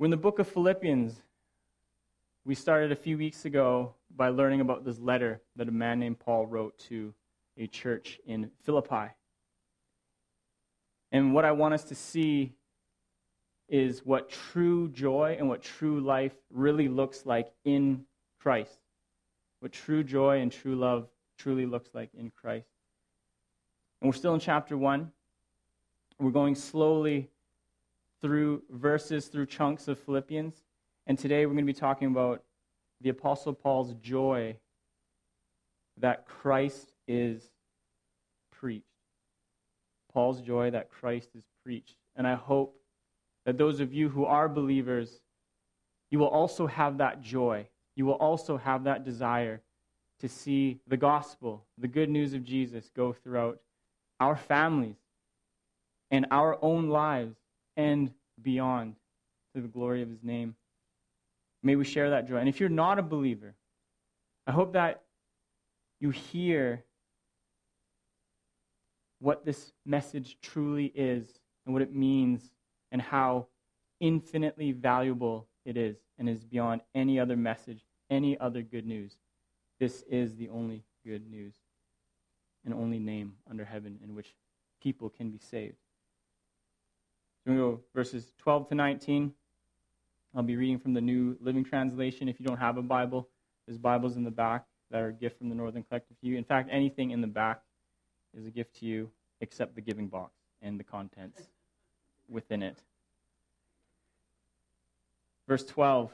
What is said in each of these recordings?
We're in the book of Philippians. We started a few weeks ago by learning about this letter that a man named Paul wrote to a church in Philippi. And what I want us to see is what true joy and what true life really looks like in Christ. What true joy and true love truly looks like in Christ. And we're still in chapter 1. We're going slowly through verses, through chunks of Philippians. And today we're going to be talking about the Apostle Paul's joy that Christ is preached. Paul's joy that Christ is preached. And I hope that those of you who are believers, you will also have that joy. You will also have that desire to see the gospel, the good news of Jesus, go throughout our families and our own lives and beyond to the glory of his name. May we share that joy. And if you're not a believer, I hope that you hear what this message truly is and what it means and how infinitely valuable it is and is beyond any other message, any other good news. This is the only good news and only name under heaven in which people can be saved. Go verses 12 to 19. I'll be reading from the New Living Translation. If you don't have a Bible, there's Bibles in the back that are a gift from the Northern Collective to you. In fact, anything in the back is a gift to you except the giving box and the contents within it. Verse 12.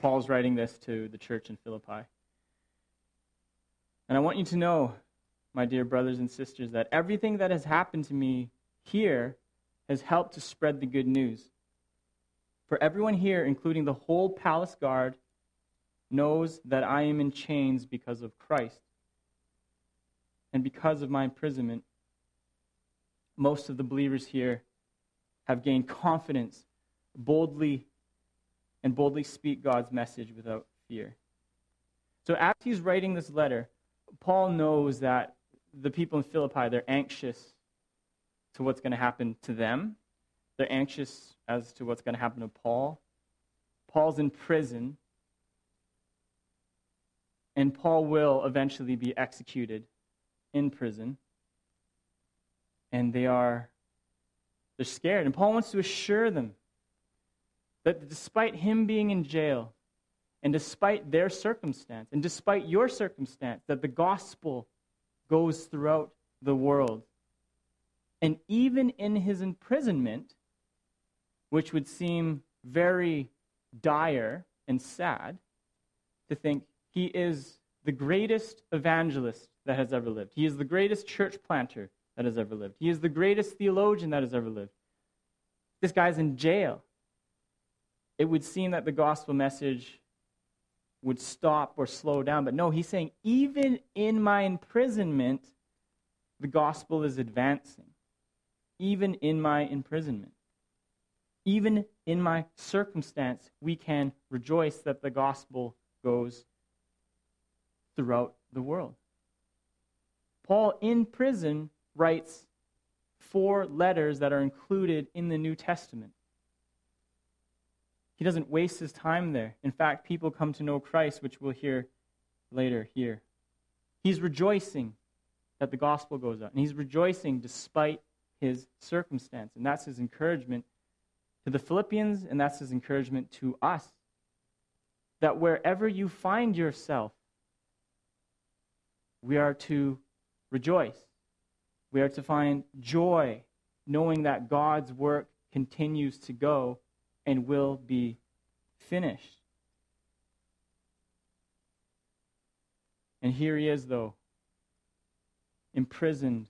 Paul's writing this to the church in Philippi. And I want you to know, my dear brothers and sisters, that everything that has happened to me here has helped to spread the good news. For everyone here, including the whole palace guard, knows that I am in chains because of Christ. And because of my imprisonment, most of the believers here have gained confidence boldly and boldly speak God's message without fear. So as he's writing this letter, Paul knows that the people in Philippi, they're anxious to what's going to happen to them. They're anxious as to what's going to happen to Paul. Paul's in prison, and Paul will eventually be executed in prison. And they are they're scared. And Paul wants to assure them that despite him being in jail, and despite their circumstance, and despite your circumstance, that the gospel goes throughout the world. And even in his imprisonment, which would seem very dire and sad to think he is the greatest evangelist that has ever lived. He is the greatest church planter that has ever lived. He is the greatest theologian that has ever lived. This guy's in jail. It would seem that the gospel message would stop or slow down. But no, he's saying, even in my imprisonment, the gospel is advancing even in my imprisonment. Even in my circumstance, we can rejoice that the gospel goes throughout the world. Paul, in prison, writes four letters that are included in the New Testament. He doesn't waste his time there. In fact, people come to know Christ, which we'll hear later here. He's rejoicing that the gospel goes out, and he's rejoicing despite his circumstance. And that's his encouragement to the Philippians, and that's his encouragement to us. That wherever you find yourself, we are to rejoice. We are to find joy, knowing that God's work continues to go and will be finished. And here he is, though, imprisoned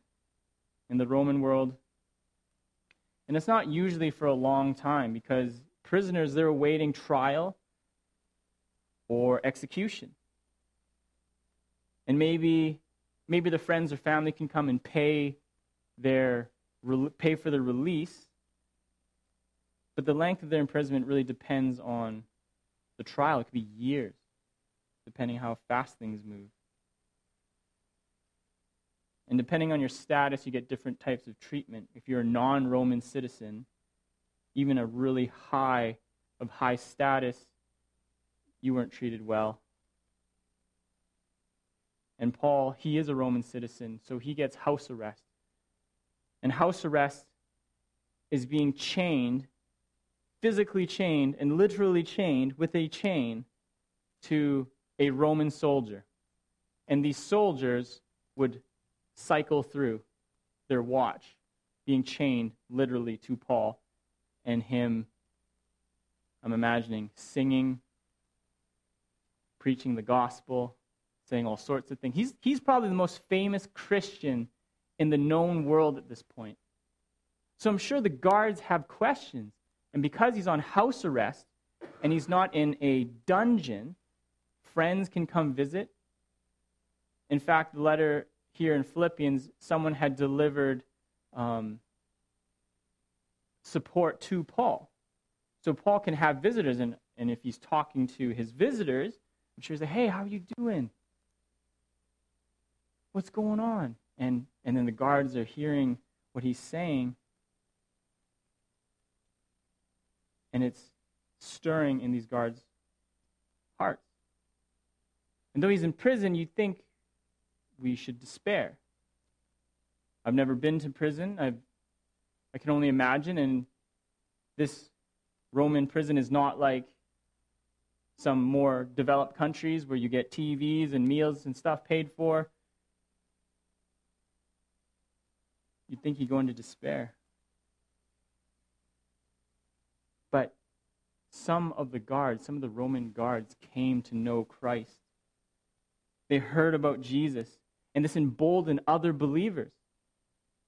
in the Roman world and it's not usually for a long time because prisoners, they're awaiting trial or execution. And maybe, maybe the friends or family can come and pay, their, pay for their release. But the length of their imprisonment really depends on the trial. It could be years, depending how fast things move. And depending on your status, you get different types of treatment. If you're a non Roman citizen, even a really high of high status, you weren't treated well. And Paul, he is a Roman citizen, so he gets house arrest. And house arrest is being chained, physically chained, and literally chained with a chain to a Roman soldier. And these soldiers would cycle through their watch, being chained literally to Paul and him, I'm imagining, singing, preaching the gospel, saying all sorts of things. He's, he's probably the most famous Christian in the known world at this point. So I'm sure the guards have questions. And because he's on house arrest and he's not in a dungeon, friends can come visit. In fact, the letter here in Philippians, someone had delivered um, support to Paul. So Paul can have visitors, and, and if he's talking to his visitors, I'm sure he's like, hey, how are you doing? What's going on? And, and then the guards are hearing what he's saying, and it's stirring in these guards' hearts. And though he's in prison, you'd think we should despair. I've never been to prison. I've, I can only imagine. And this Roman prison is not like some more developed countries where you get TVs and meals and stuff paid for. You'd think you'd go into despair. But some of the guards, some of the Roman guards came to know Christ. They heard about Jesus, and this emboldened other believers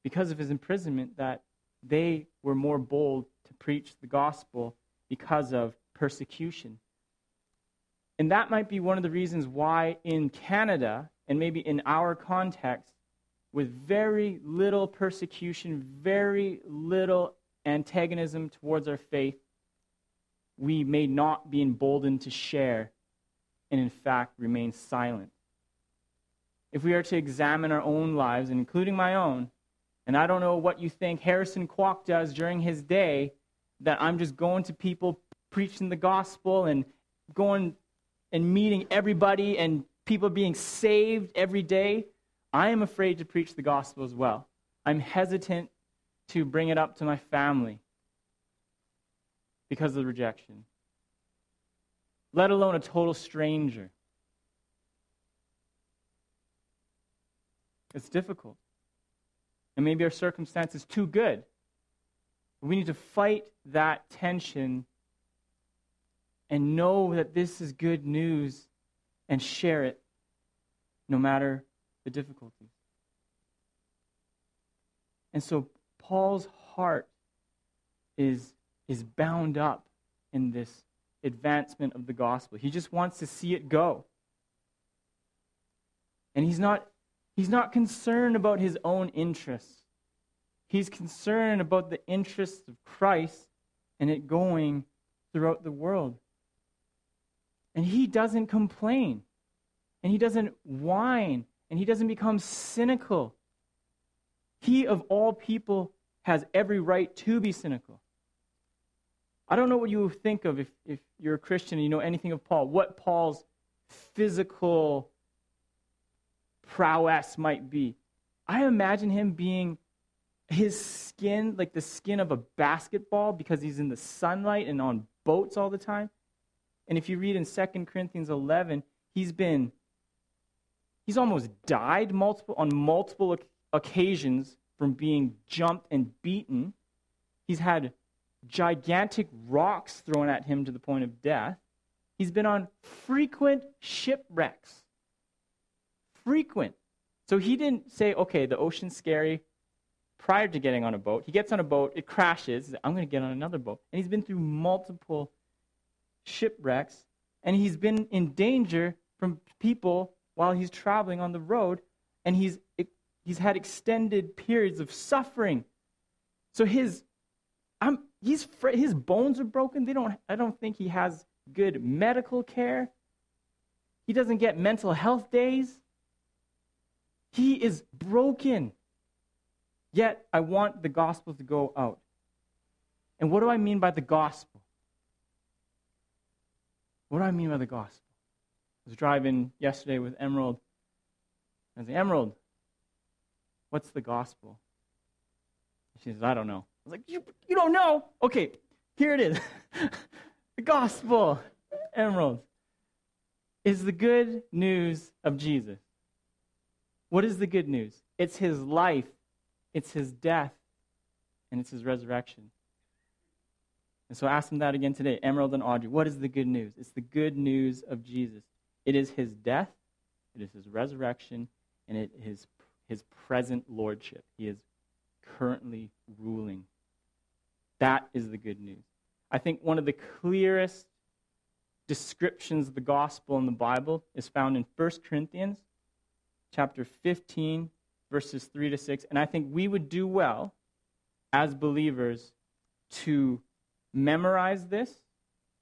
because of his imprisonment that they were more bold to preach the gospel because of persecution. And that might be one of the reasons why in Canada, and maybe in our context, with very little persecution, very little antagonism towards our faith, we may not be emboldened to share and, in fact, remain silent if we are to examine our own lives, including my own, and I don't know what you think Harrison Kwok does during his day, that I'm just going to people preaching the gospel and going and meeting everybody and people being saved every day, I am afraid to preach the gospel as well. I'm hesitant to bring it up to my family because of the rejection, let alone a total stranger. It's difficult. And maybe our circumstance is too good. We need to fight that tension and know that this is good news and share it no matter the difficulties. And so Paul's heart is, is bound up in this advancement of the gospel. He just wants to see it go. And he's not He's not concerned about his own interests. He's concerned about the interests of Christ and it going throughout the world. And he doesn't complain. And he doesn't whine. And he doesn't become cynical. He, of all people, has every right to be cynical. I don't know what you think of if, if you're a Christian and you know anything of Paul, what Paul's physical prowess might be. I imagine him being his skin, like the skin of a basketball, because he's in the sunlight and on boats all the time. And if you read in 2 Corinthians 11, he's been, he's almost died multiple, on multiple occasions from being jumped and beaten. He's had gigantic rocks thrown at him to the point of death. He's been on frequent shipwrecks frequent. So he didn't say, okay, the ocean's scary prior to getting on a boat. He gets on a boat, it crashes. I'm going to get on another boat. And he's been through multiple shipwrecks, and he's been in danger from people while he's traveling on the road, and he's, he's had extended periods of suffering. So his, I'm, he's, his bones are broken. They don't, I don't think he has good medical care. He doesn't get mental health days. He is broken. Yet I want the gospel to go out. And what do I mean by the gospel? What do I mean by the gospel? I was driving yesterday with Emerald. I like, Emerald, what's the gospel? She says, I don't know. I was like, you, you don't know? Okay, here it is. the gospel, Emerald, is the good news of Jesus. What is the good news? It's his life, it's his death, and it's his resurrection. And so ask them that again today, Emerald and Audrey. What is the good news? It's the good news of Jesus. It is his death, it is his resurrection, and it is his present lordship. He is currently ruling. That is the good news. I think one of the clearest descriptions of the gospel in the Bible is found in 1 Corinthians chapter 15 verses 3 to 6 and I think we would do well as believers to memorize this,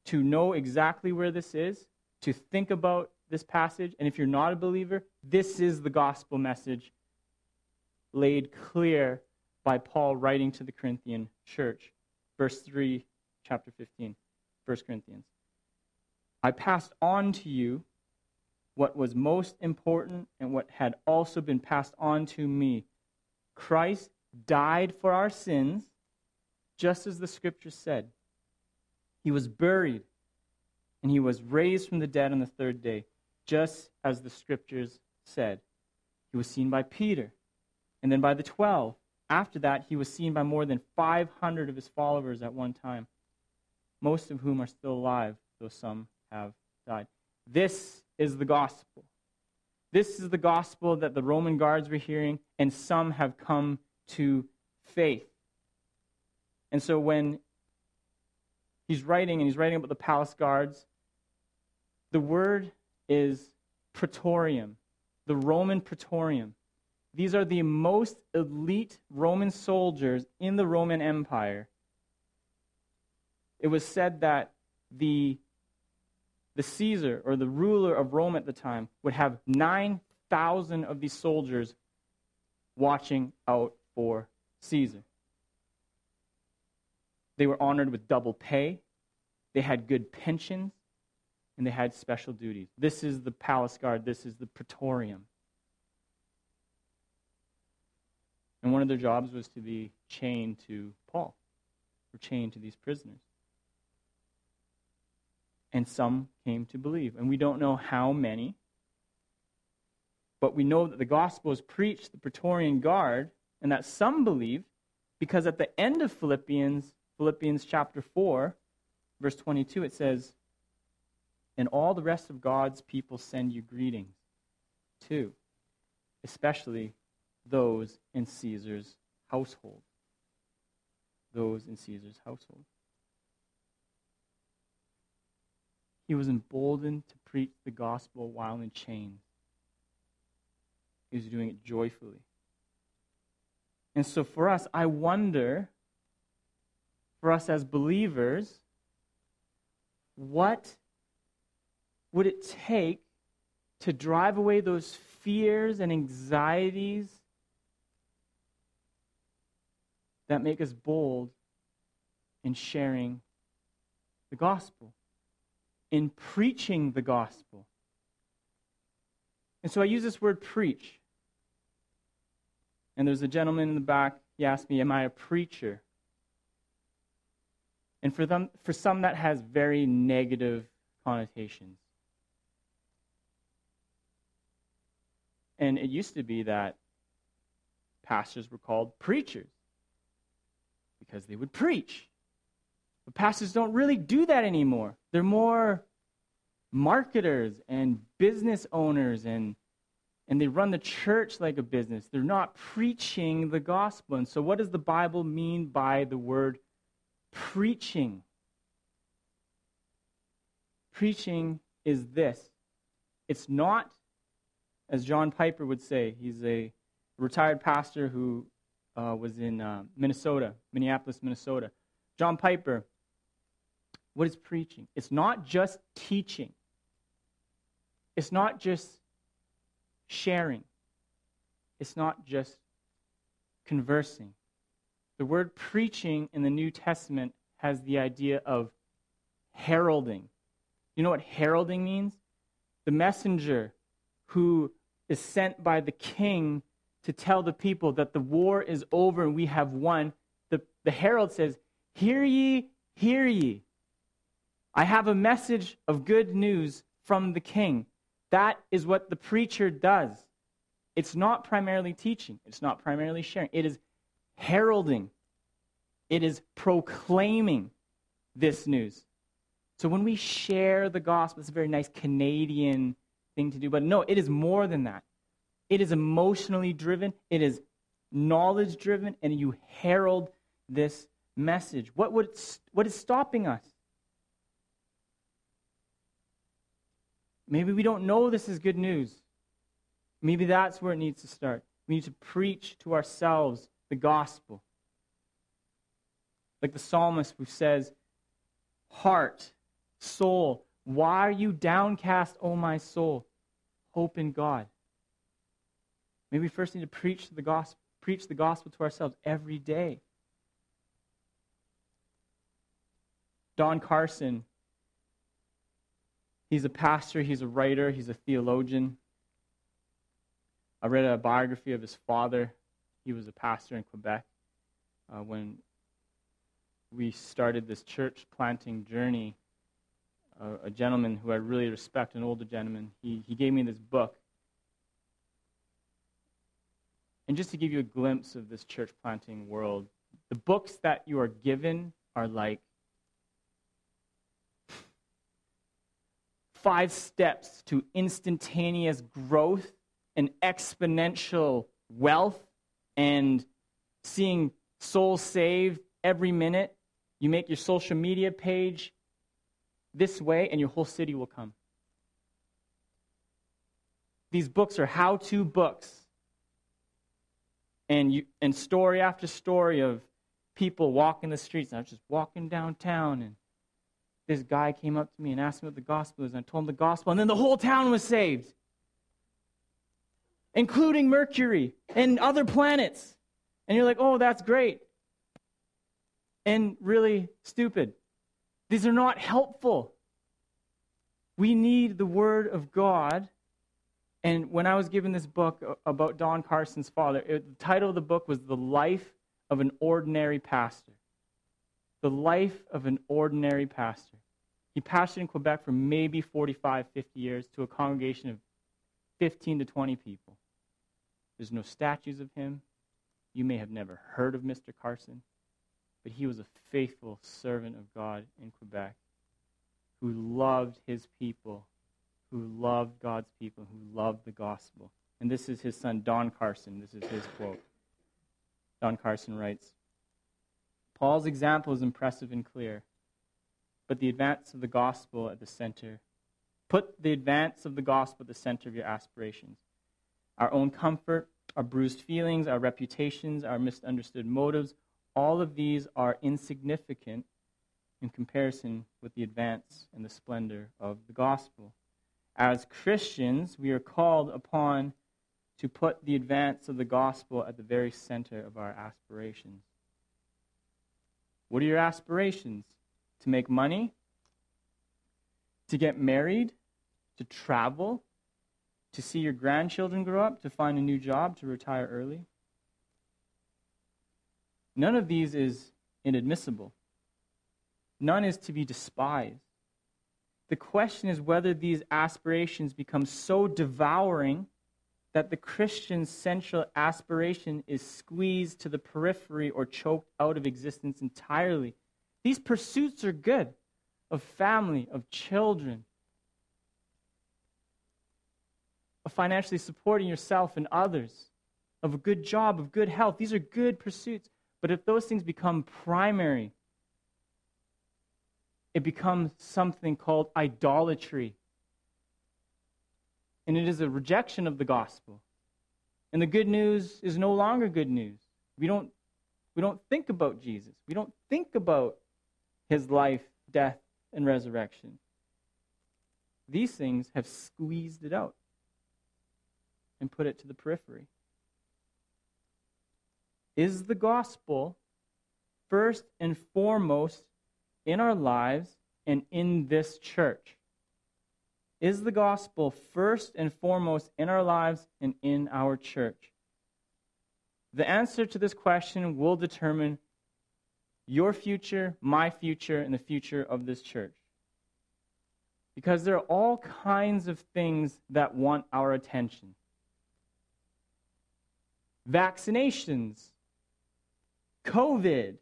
to know exactly where this is, to think about this passage and if you're not a believer, this is the gospel message laid clear by Paul writing to the Corinthian church. Verse 3, chapter 15, 1 Corinthians. I passed on to you what was most important and what had also been passed on to me. Christ died for our sins, just as the scripture said. He was buried, and he was raised from the dead on the third day, just as the scriptures said. He was seen by Peter, and then by the twelve. After that, he was seen by more than 500 of his followers at one time, most of whom are still alive, though some have died. This is the gospel. This is the gospel that the Roman guards were hearing, and some have come to faith. And so when he's writing, and he's writing about the palace guards, the word is praetorium, the Roman praetorium. These are the most elite Roman soldiers in the Roman Empire. It was said that the, the Caesar, or the ruler of Rome at the time, would have 9,000 of these soldiers watching out for Caesar. They were honored with double pay, they had good pensions, and they had special duties. This is the palace guard, this is the praetorium. And one of their jobs was to be chained to Paul, or chained to these prisoners. And some came to believe. And we don't know how many, but we know that the gospel is preached, to the Praetorian Guard, and that some believed, because at the end of Philippians, Philippians chapter 4, verse 22, it says, And all the rest of God's people send you greetings, too, especially those in Caesar's household. Those in Caesar's household. He was emboldened to preach the gospel while in chains. He was doing it joyfully. And so for us, I wonder, for us as believers, what would it take to drive away those fears and anxieties that make us bold in sharing the gospel, in preaching the gospel. And so I use this word preach. And there's a gentleman in the back, he asked me, Am I a preacher? And for, them, for some, that has very negative connotations. And it used to be that pastors were called preachers because they would preach. But pastors don't really do that anymore. They're more marketers and business owners and and they run the church like a business. They're not preaching the gospel. And so what does the Bible mean by the word preaching? Preaching is this. It's not as John Piper would say, he's a retired pastor who uh, was in uh, Minnesota, Minneapolis, Minnesota. John Piper, what is preaching? It's not just teaching, it's not just sharing, it's not just conversing. The word preaching in the New Testament has the idea of heralding. You know what heralding means? The messenger who is sent by the king to tell the people that the war is over and we have won. The, the herald says, Hear ye, hear ye. I have a message of good news from the king. That is what the preacher does. It's not primarily teaching, it's not primarily sharing, it is heralding, it is proclaiming this news. So when we share the gospel, it's a very nice Canadian thing to do, but no, it is more than that. It is emotionally driven, it is knowledge driven, and you herald this message. What, would, what is stopping us? Maybe we don't know this is good news. Maybe that's where it needs to start. We need to preach to ourselves the gospel. Like the psalmist who says, Heart, soul, why are you downcast, O my soul? Hope in God. Maybe we first need to preach the gospel, preach the gospel to ourselves every day. Don Carson, he's a pastor, he's a writer, he's a theologian. I read a biography of his father. He was a pastor in Quebec. Uh, when we started this church planting journey, uh, a gentleman who I really respect, an older gentleman, he, he gave me this book. And just to give you a glimpse of this church planting world, the books that you are given are like five steps to instantaneous growth and exponential wealth and seeing souls saved every minute. You make your social media page this way, and your whole city will come. These books are how to books. And, you, and story after story of people walking the streets. I was just walking downtown, and this guy came up to me and asked me what the gospel is. And I told him the gospel, and then the whole town was saved including Mercury and other planets. And you're like, oh, that's great. And really stupid. These are not helpful. We need the Word of God. And when I was given this book about Don Carson's father, it, the title of the book was The Life of an Ordinary Pastor. The Life of an Ordinary Pastor. He pastored in Quebec for maybe 45, 50 years to a congregation of 15 to 20 people. There's no statues of him. You may have never heard of Mr. Carson, but he was a faithful servant of God in Quebec who loved his people, who loved God's people, who loved the gospel. And this is his son, Don Carson. This is his quote. Don Carson writes Paul's example is impressive and clear, but the advance of the gospel at the center. Put the advance of the gospel at the center of your aspirations. Our own comfort, our bruised feelings, our reputations, our misunderstood motives, all of these are insignificant in comparison with the advance and the splendor of the gospel. As Christians, we are called upon to put the advance of the gospel at the very center of our aspirations. What are your aspirations? To make money? To get married? To travel? to see your grandchildren grow up, to find a new job, to retire early. None of these is inadmissible. None is to be despised. The question is whether these aspirations become so devouring that the Christian's central aspiration is squeezed to the periphery or choked out of existence entirely. These pursuits are good of family, of children, of financially supporting yourself and others, of a good job, of good health. These are good pursuits. But if those things become primary, it becomes something called idolatry. And it is a rejection of the gospel. And the good news is no longer good news. We don't, we don't think about Jesus. We don't think about his life, death, and resurrection. These things have squeezed it out and put it to the periphery. Is the gospel first and foremost in our lives and in this church? Is the gospel first and foremost in our lives and in our church? The answer to this question will determine your future, my future, and the future of this church. Because there are all kinds of things that want our attention vaccinations, COVID,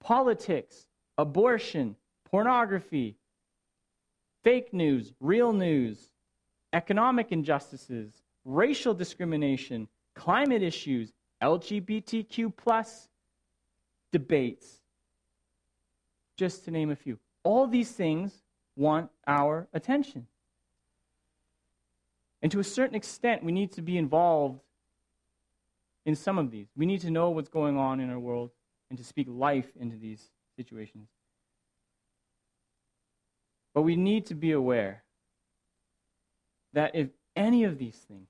politics, abortion, pornography, fake news, real news, economic injustices, racial discrimination, climate issues, LGBTQ plus debates, just to name a few. All these things want our attention. And to a certain extent, we need to be involved in some of these. We need to know what's going on in our world and to speak life into these situations. But we need to be aware that if any of these things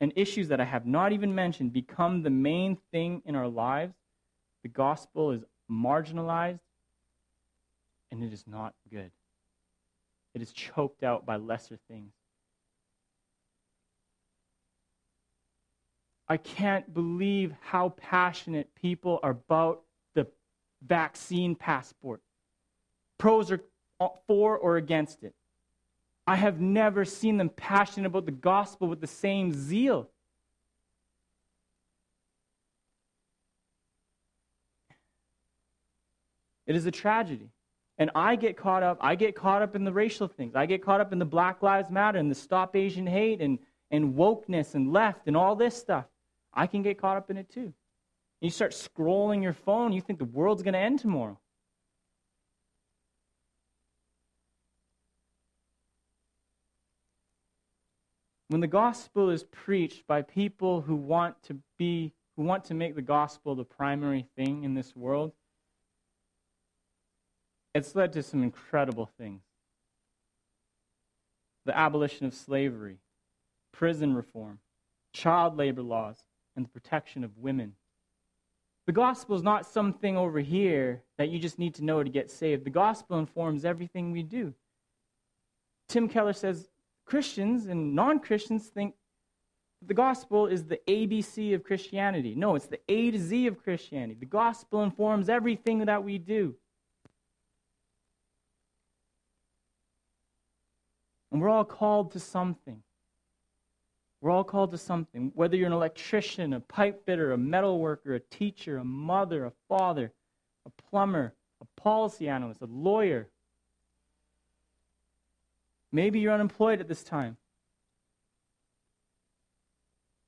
and issues that I have not even mentioned become the main thing in our lives, the gospel is marginalized and it is not good. It is choked out by lesser things. I can't believe how passionate people are about the vaccine passport. Pros are uh, for or against it. I have never seen them passionate about the gospel with the same zeal. It is a tragedy. And I get caught up, I get caught up in the racial things. I get caught up in the Black Lives Matter and the Stop Asian Hate and, and wokeness and left and all this stuff. I can get caught up in it too. You start scrolling your phone, you think the world's going to end tomorrow. When the gospel is preached by people who want to be who want to make the gospel the primary thing in this world, it's led to some incredible things. The abolition of slavery, prison reform, child labor laws, and the protection of women. The gospel is not something over here that you just need to know to get saved. The gospel informs everything we do. Tim Keller says Christians and non Christians think the gospel is the ABC of Christianity. No, it's the A to Z of Christianity. The gospel informs everything that we do. And we're all called to something. We're all called to something. Whether you're an electrician, a pipe fitter, a metal worker, a teacher, a mother, a father, a plumber, a policy analyst, a lawyer. Maybe you're unemployed at this time.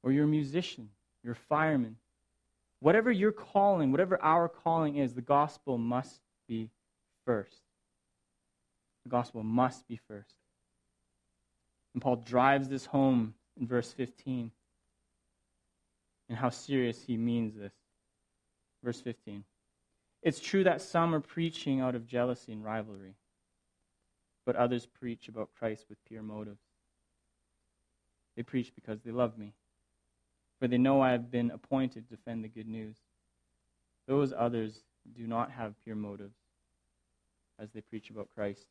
Or you're a musician, you're a fireman. Whatever your calling, whatever our calling is, the gospel must be first. The gospel must be first. And Paul drives this home in verse 15 and how serious he means this. Verse 15. It's true that some are preaching out of jealousy and rivalry, but others preach about Christ with pure motives. They preach because they love me, for they know I have been appointed to defend the good news. Those others do not have pure motives as they preach about Christ.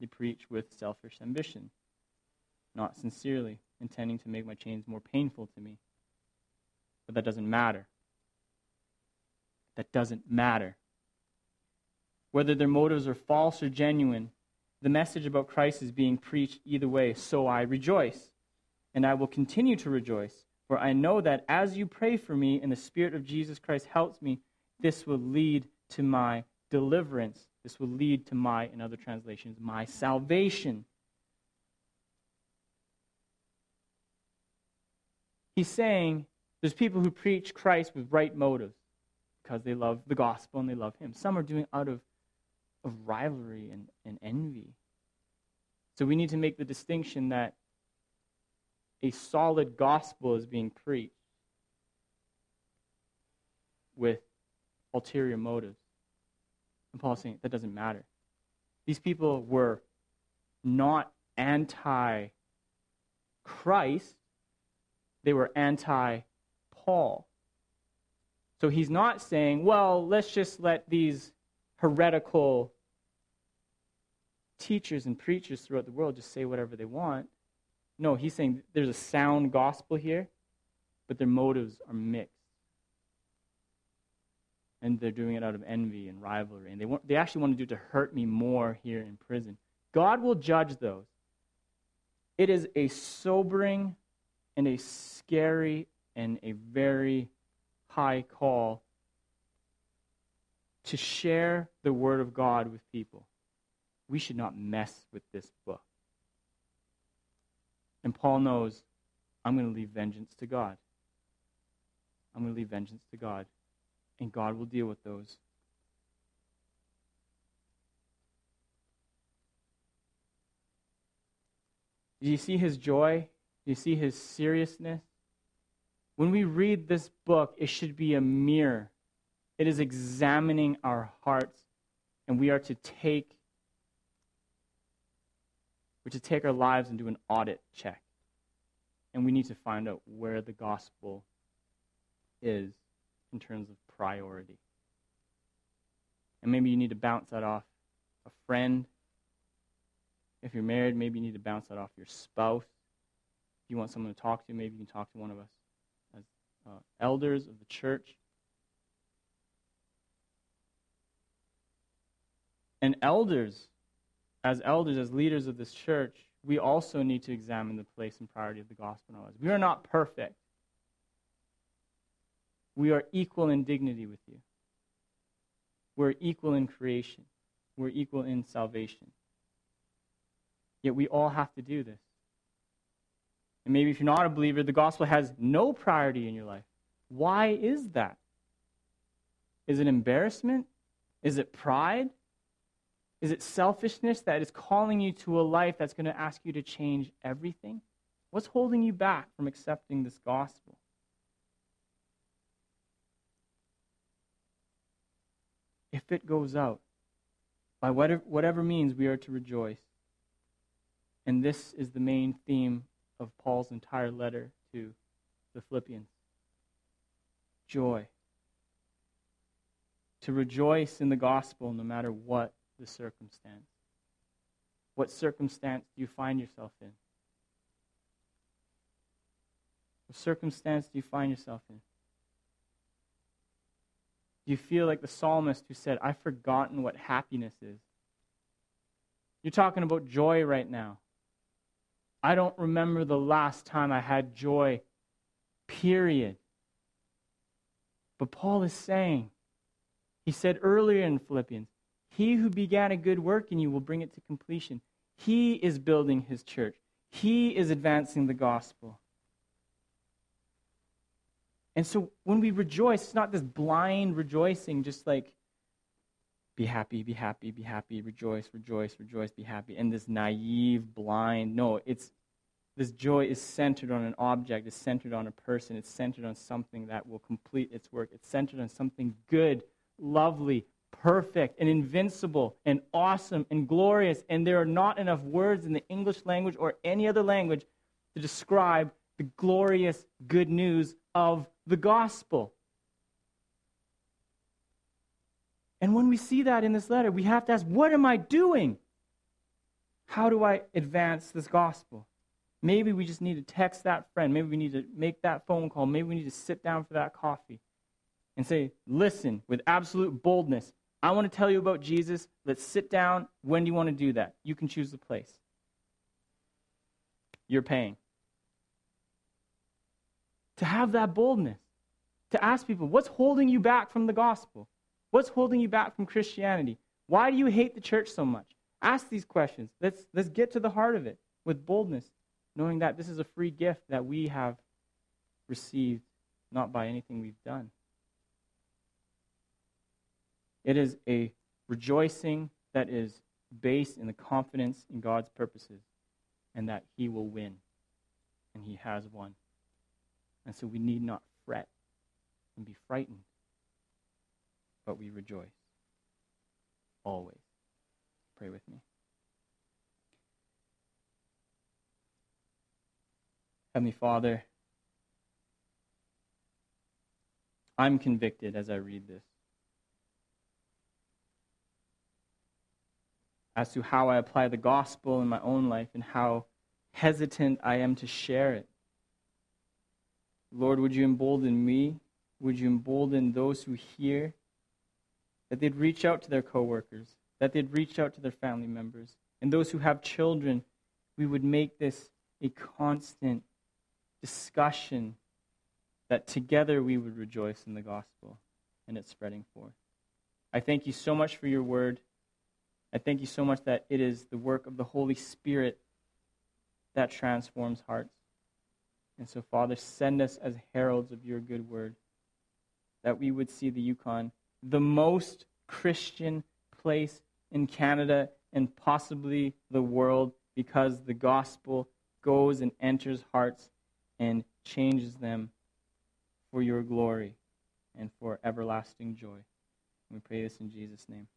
They preach with selfish ambition, not sincerely intending to make my chains more painful to me. But that doesn't matter. That doesn't matter. Whether their motives are false or genuine, the message about Christ is being preached either way. So I rejoice, and I will continue to rejoice, for I know that as you pray for me and the Spirit of Jesus Christ helps me, this will lead to my deliverance. This will lead to my, in other translations, my salvation. He's saying there's people who preach Christ with right motives because they love the gospel and they love him. Some are doing out of, of rivalry and, and envy. So we need to make the distinction that a solid gospel is being preached with ulterior motives. And Paul's saying that doesn't matter. These people were not anti Christ, they were anti Paul. So he's not saying, well, let's just let these heretical teachers and preachers throughout the world just say whatever they want. No, he's saying there's a sound gospel here, but their motives are mixed. And they're doing it out of envy and rivalry. And they, want, they actually want to do it to hurt me more here in prison. God will judge those. It is a sobering and a scary and a very high call to share the Word of God with people. We should not mess with this book. And Paul knows I'm going to leave vengeance to God. I'm going to leave vengeance to God. And God will deal with those. Do you see his joy? You see his seriousness? When we read this book, it should be a mirror. It is examining our hearts, and we are to take we're to take our lives and do an audit check. And we need to find out where the gospel is in terms of priority. And maybe you need to bounce that off a friend. If you're married, maybe you need to bounce that off your spouse. You want someone to talk to, maybe you can talk to one of us as uh, elders of the church. And elders as elders, as leaders of this church, we also need to examine the place and priority of the gospel in our lives. We are not perfect. We are equal in dignity with you. We're equal in creation. We're equal in salvation. Yet we all have to do this. And maybe if you're not a believer, the gospel has no priority in your life. Why is that? Is it embarrassment? Is it pride? Is it selfishness that is calling you to a life that's going to ask you to change everything? What's holding you back from accepting this gospel? If it goes out, by whatever, whatever means, we are to rejoice. And this is the main theme of Paul's entire letter to the Philippians joy. To rejoice in the gospel no matter what the circumstance? What circumstance do you find yourself in? What circumstance do you find yourself in? Do you feel like the psalmist who said, I've forgotten what happiness is? You're talking about joy right now. I don't remember the last time I had joy, period. But Paul is saying, he said earlier in Philippians, he who began a good work in you will bring it to completion. He is building his church, he is advancing the gospel. And so when we rejoice, it's not this blind rejoicing, just like be happy, be happy, be happy, rejoice, rejoice, rejoice, be happy, and this naive, blind. No, it's this joy is centered on an object, it's centered on a person, it's centered on something that will complete its work, it's centered on something good, lovely, perfect and invincible and awesome and glorious. And there are not enough words in the English language or any other language to describe the glorious good news of the gospel. And when we see that in this letter, we have to ask, what am I doing? How do I advance this gospel? Maybe we just need to text that friend. Maybe we need to make that phone call. Maybe we need to sit down for that coffee and say, listen with absolute boldness. I want to tell you about Jesus. Let's sit down. When do you want to do that? You can choose the place. You're paying. To have that boldness, to ask people, what's holding you back from the gospel? What's holding you back from Christianity? Why do you hate the church so much? Ask these questions. Let's, let's get to the heart of it with boldness, knowing that this is a free gift that we have received, not by anything we've done. It is a rejoicing that is based in the confidence in God's purposes and that He will win. And He has won. And so we need not fret and be frightened, but we rejoice. Always. Pray with me. Heavenly Father, I'm convicted as I read this. as to how I apply the gospel in my own life and how hesitant I am to share it. Lord, would you embolden me? Would you embolden those who hear that they'd reach out to their coworkers, that they'd reach out to their family members, and those who have children, we would make this a constant discussion that together we would rejoice in the gospel and its spreading forth. I thank you so much for your word. I thank you so much that it is the work of the Holy Spirit that transforms hearts. And so, Father, send us as heralds of your good word, that we would see the Yukon, the most Christian place in Canada and possibly the world, because the gospel goes and enters hearts and changes them for your glory and for everlasting joy. We pray this in Jesus' name.